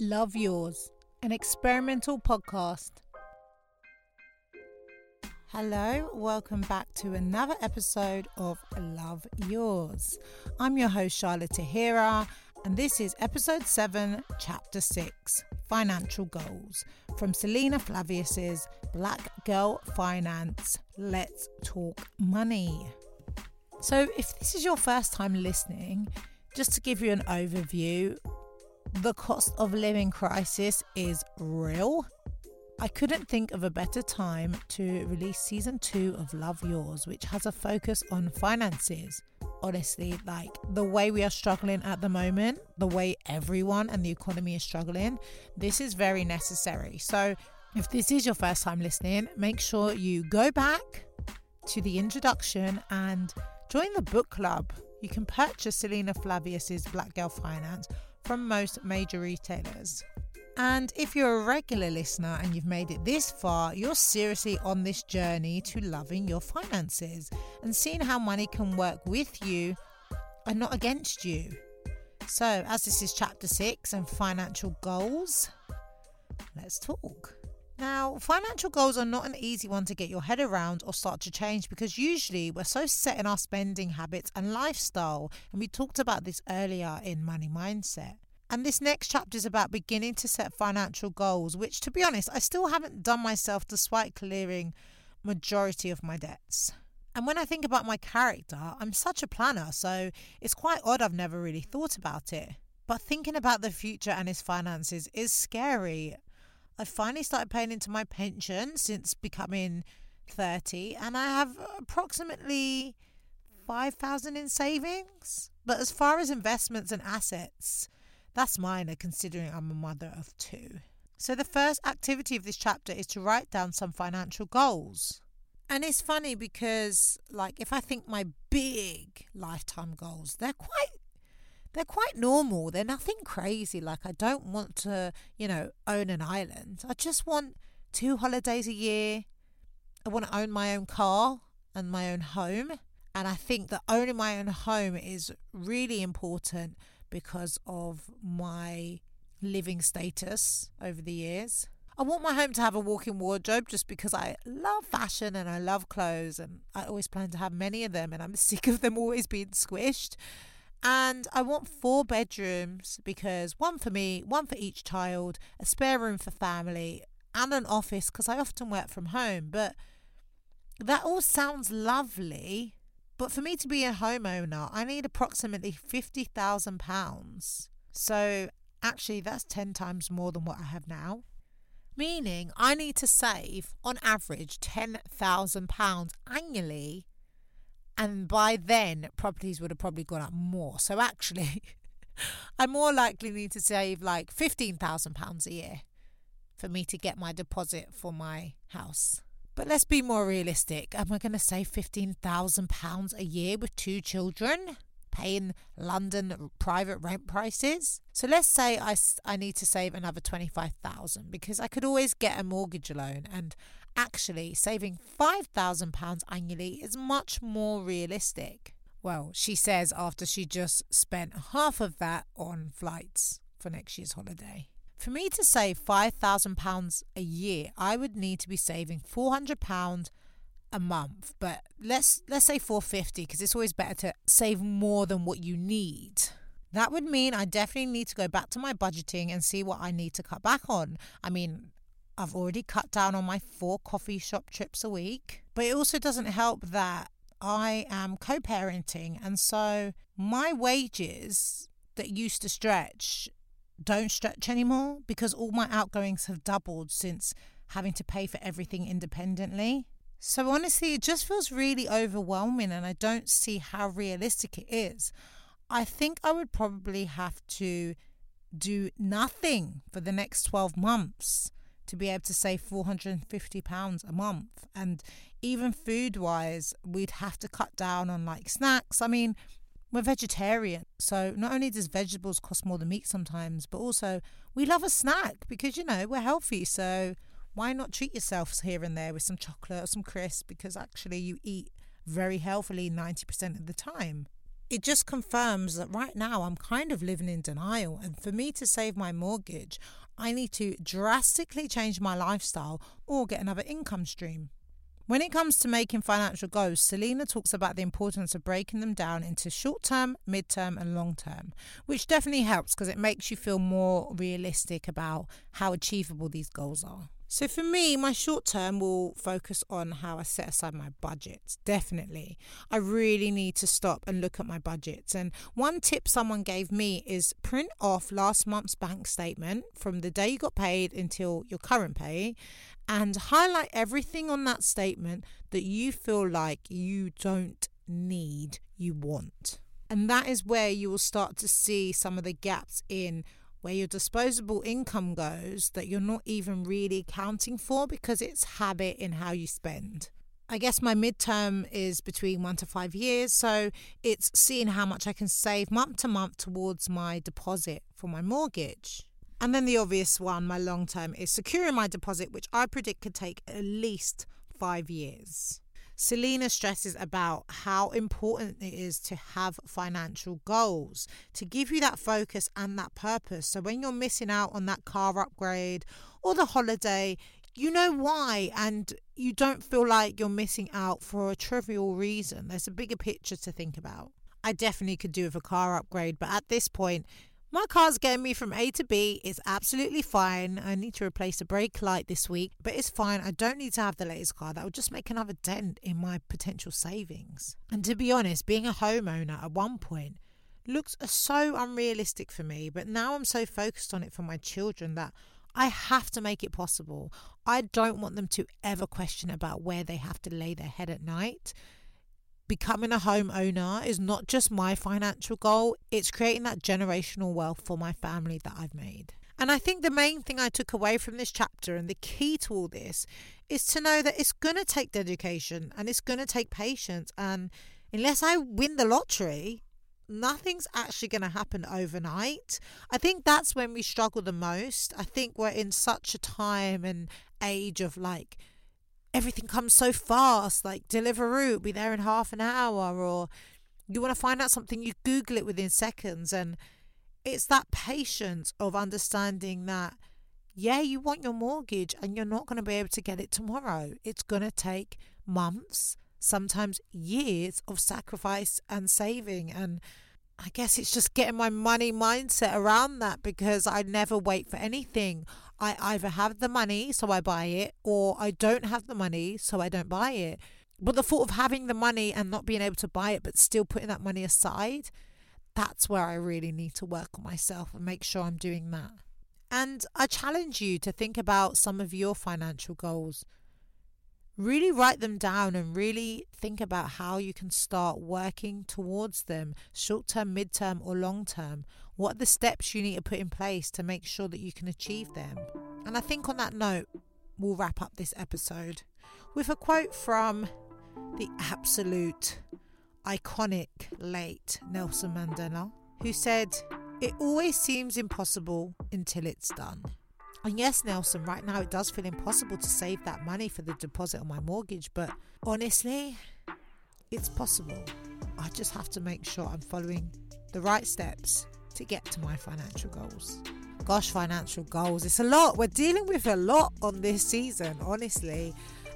Love Yours, an experimental podcast. Hello, welcome back to another episode of Love Yours. I'm your host, Shahlaa Tahira, and this is episode 7, chapter 6 Financial Goals from Selina Flavius's Black Girl Finance. Let's talk money. So, if this is your first time listening, just to give you an overview, the cost of living crisis is real. I couldn't think of a better time to release season two of Love Yours, which has a focus on finances. Honestly, like the way we are struggling at the moment, the way everyone and the economy is struggling, this is very necessary. So, if this is your first time listening, make sure you go back to the introduction and join the book club. You can purchase Selina Flavius's Black Girl Finance from most major retailers. And if you're a regular listener and you've made it this far, you're seriously on this journey to loving your finances and seeing how money can work with you and not against you. So, as this is chapter six and financial goals, let's talk. Now, financial goals are not an easy one to get your head around or start to change because usually we're so set in our spending habits and lifestyle. And we talked about this earlier in Money Mindset. And this next chapter is about beginning to set financial goals, which, to be honest, I still haven't done myself despite clearing majority of my debts. And when I think about my character, I'm such a planner, so it's quite odd I've never really thought about it. But thinking about the future and his finances is scary. I finally started paying into my pension since becoming 30 and I have approximately 5,000 in savings. But as far as investments and assets, that's minor considering I'm a mother of two. So the first activity of this chapter is to write down some financial goals. And it's funny because like if I think my big lifetime goals, they're quite they're quite normal. They're nothing crazy. Like, I don't want to, you know, own an island. I just want two holidays a year. I want to own my own car and my own home. And I think that owning my own home is really important because of my living status over the years. I want my home to have a walk in wardrobe just because I love fashion and I love clothes and I always plan to have many of them and I'm sick of them always being squished. And I want four bedrooms because one for me, one for each child, a spare room for family, and an office because I often work from home. But that all sounds lovely. But for me to be a homeowner, I need approximately £50,000. So actually, that's 10 times more than what I have now. Meaning, I need to save on average £10,000 annually and by then properties would have probably gone up more. So actually, I more likely need to save like fifteen thousand pounds a year for me to get my deposit for my house. But let's be more realistic. Am I going to save fifteen thousand pounds a year with two children? Paying London private rent prices. So let's say I, I need to save another 25,000 because I could always get a mortgage loan and Actually, saving £5,000 annually is much more realistic. Well, she says after she just spent half of that on flights for next year's holiday. For me to save £5,000 a year, I would need to be saving £400 a month. But let's let's say 450 because it's always better to save more than what you need. That would mean I definitely need to go back to my budgeting and see what I need to cut back on. I mean, I've already cut down on my four coffee shop trips a week. But it also doesn't help that I am co parenting. And so my wages that used to stretch don't stretch anymore because all my outgoings have doubled since having to pay for everything independently. So honestly, it just feels really overwhelming and I don't see how realistic it is. I think I would probably have to do nothing for the next 12 months to be able to save £450 a month. And even food wise, we'd have to cut down on like snacks. I mean, we're vegetarian. So not only does vegetables cost more than meat sometimes, but also we love a snack because, you know, we're healthy. So why not treat yourselves here and there with some chocolate or some crisps because actually you eat very healthily 90% of the time. it just confirms that right now I'm kind of living in denial. And for me to save my mortgage, I need to drastically change my lifestyle or get another income stream. When it comes to making financial goals, Selina talks about the importance of breaking them down into short term, mid term, and long term, which definitely helps because it makes you feel more realistic about how achievable these goals are. So for me, my short term will focus on how I set aside my budgets. Definitely. I really need to stop and look at my budgets. And one tip someone gave me is print off last month's bank statement from the day you got paid until your current pay and highlight everything on that statement that you feel like you don't need, you want. And that is where you will start to see some of the gaps in where your disposable income goes that you're not even really accounting for because it's habit in how you spend. I guess my midterm is between one to five years, so it's seeing how much I can save month to month towards my deposit for my mortgage. And then the obvious one, my long term, is securing my deposit, which I predict could take at least five years. Selina stresses about how important it is to have financial goals to give you that focus and that purpose. So when you're missing out on that car upgrade or the holiday, you know why and you don't feel like you're missing out for a trivial reason. There's a bigger picture to think about. I definitely could do with a car upgrade, but at this point, my car's getting me from A to B. It's absolutely fine. I need to replace a brake light this week, but it's fine. I don't need to have the latest car. That would just make another dent in my potential savings. And to be honest, being a homeowner at one point looks so unrealistic for me, but now I'm so focused on it for my children that I have to make it possible. I don't want them to ever question about where they have to lay their head at night becoming a homeowner is not just my financial goal, it's creating that generational wealth for my family that I've made. And I think the main thing I took away from this chapter and the key to all this is to know that it's going to take dedication and it's going to take patience. And unless I win the lottery, nothing's actually going to happen overnight. I think that's when we struggle the most. I think we're in such a time and age of like, everything comes so fast. Like Deliveroo, be there in half an hour, or you want to find out something, you Google it within seconds. And it's that patience of understanding that, yeah, you want your mortgage and you're not going to be able to get it tomorrow. It's going to take months, sometimes years of sacrifice and saving. And I guess it's just getting my money mindset around that because I never wait for anything. I either have the money, so I buy it, or I don't have the money, so I don't buy it. But the thought of having the money and not being able to buy it, but still putting that money aside, that's where I really need to work on myself and make sure I'm doing that. And I challenge you to think about some of your financial goals really write them down and really think about how you can start working towards them short term, mid term, or long term. What are the steps you need to put in place to make sure that you can achieve them? And I think on that note, we'll wrap up this episode with a quote from the absolute iconic late Nelson Mandela, who said, It always seems impossible until it's done. And yes, Nelson, right now it does feel impossible to save that money for the deposit on my mortgage, but honestly, it's possible. I just have to make sure I'm following the right steps to get to my financial goals. Gosh, financial goals. It's a lot. We're dealing with a lot on this season, honestly.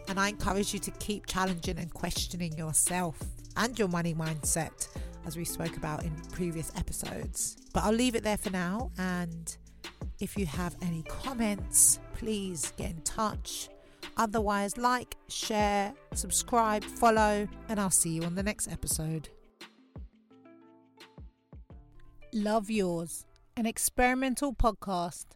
And I encourage you to keep challenging and questioning yourself and your money mindset, as we spoke about in previous episodes. But I'll leave it there for now and if you have any comments, please get in touch. Otherwise, like, share, subscribe, follow, and I'll see you on the next episode. Love Yours, an experimental podcast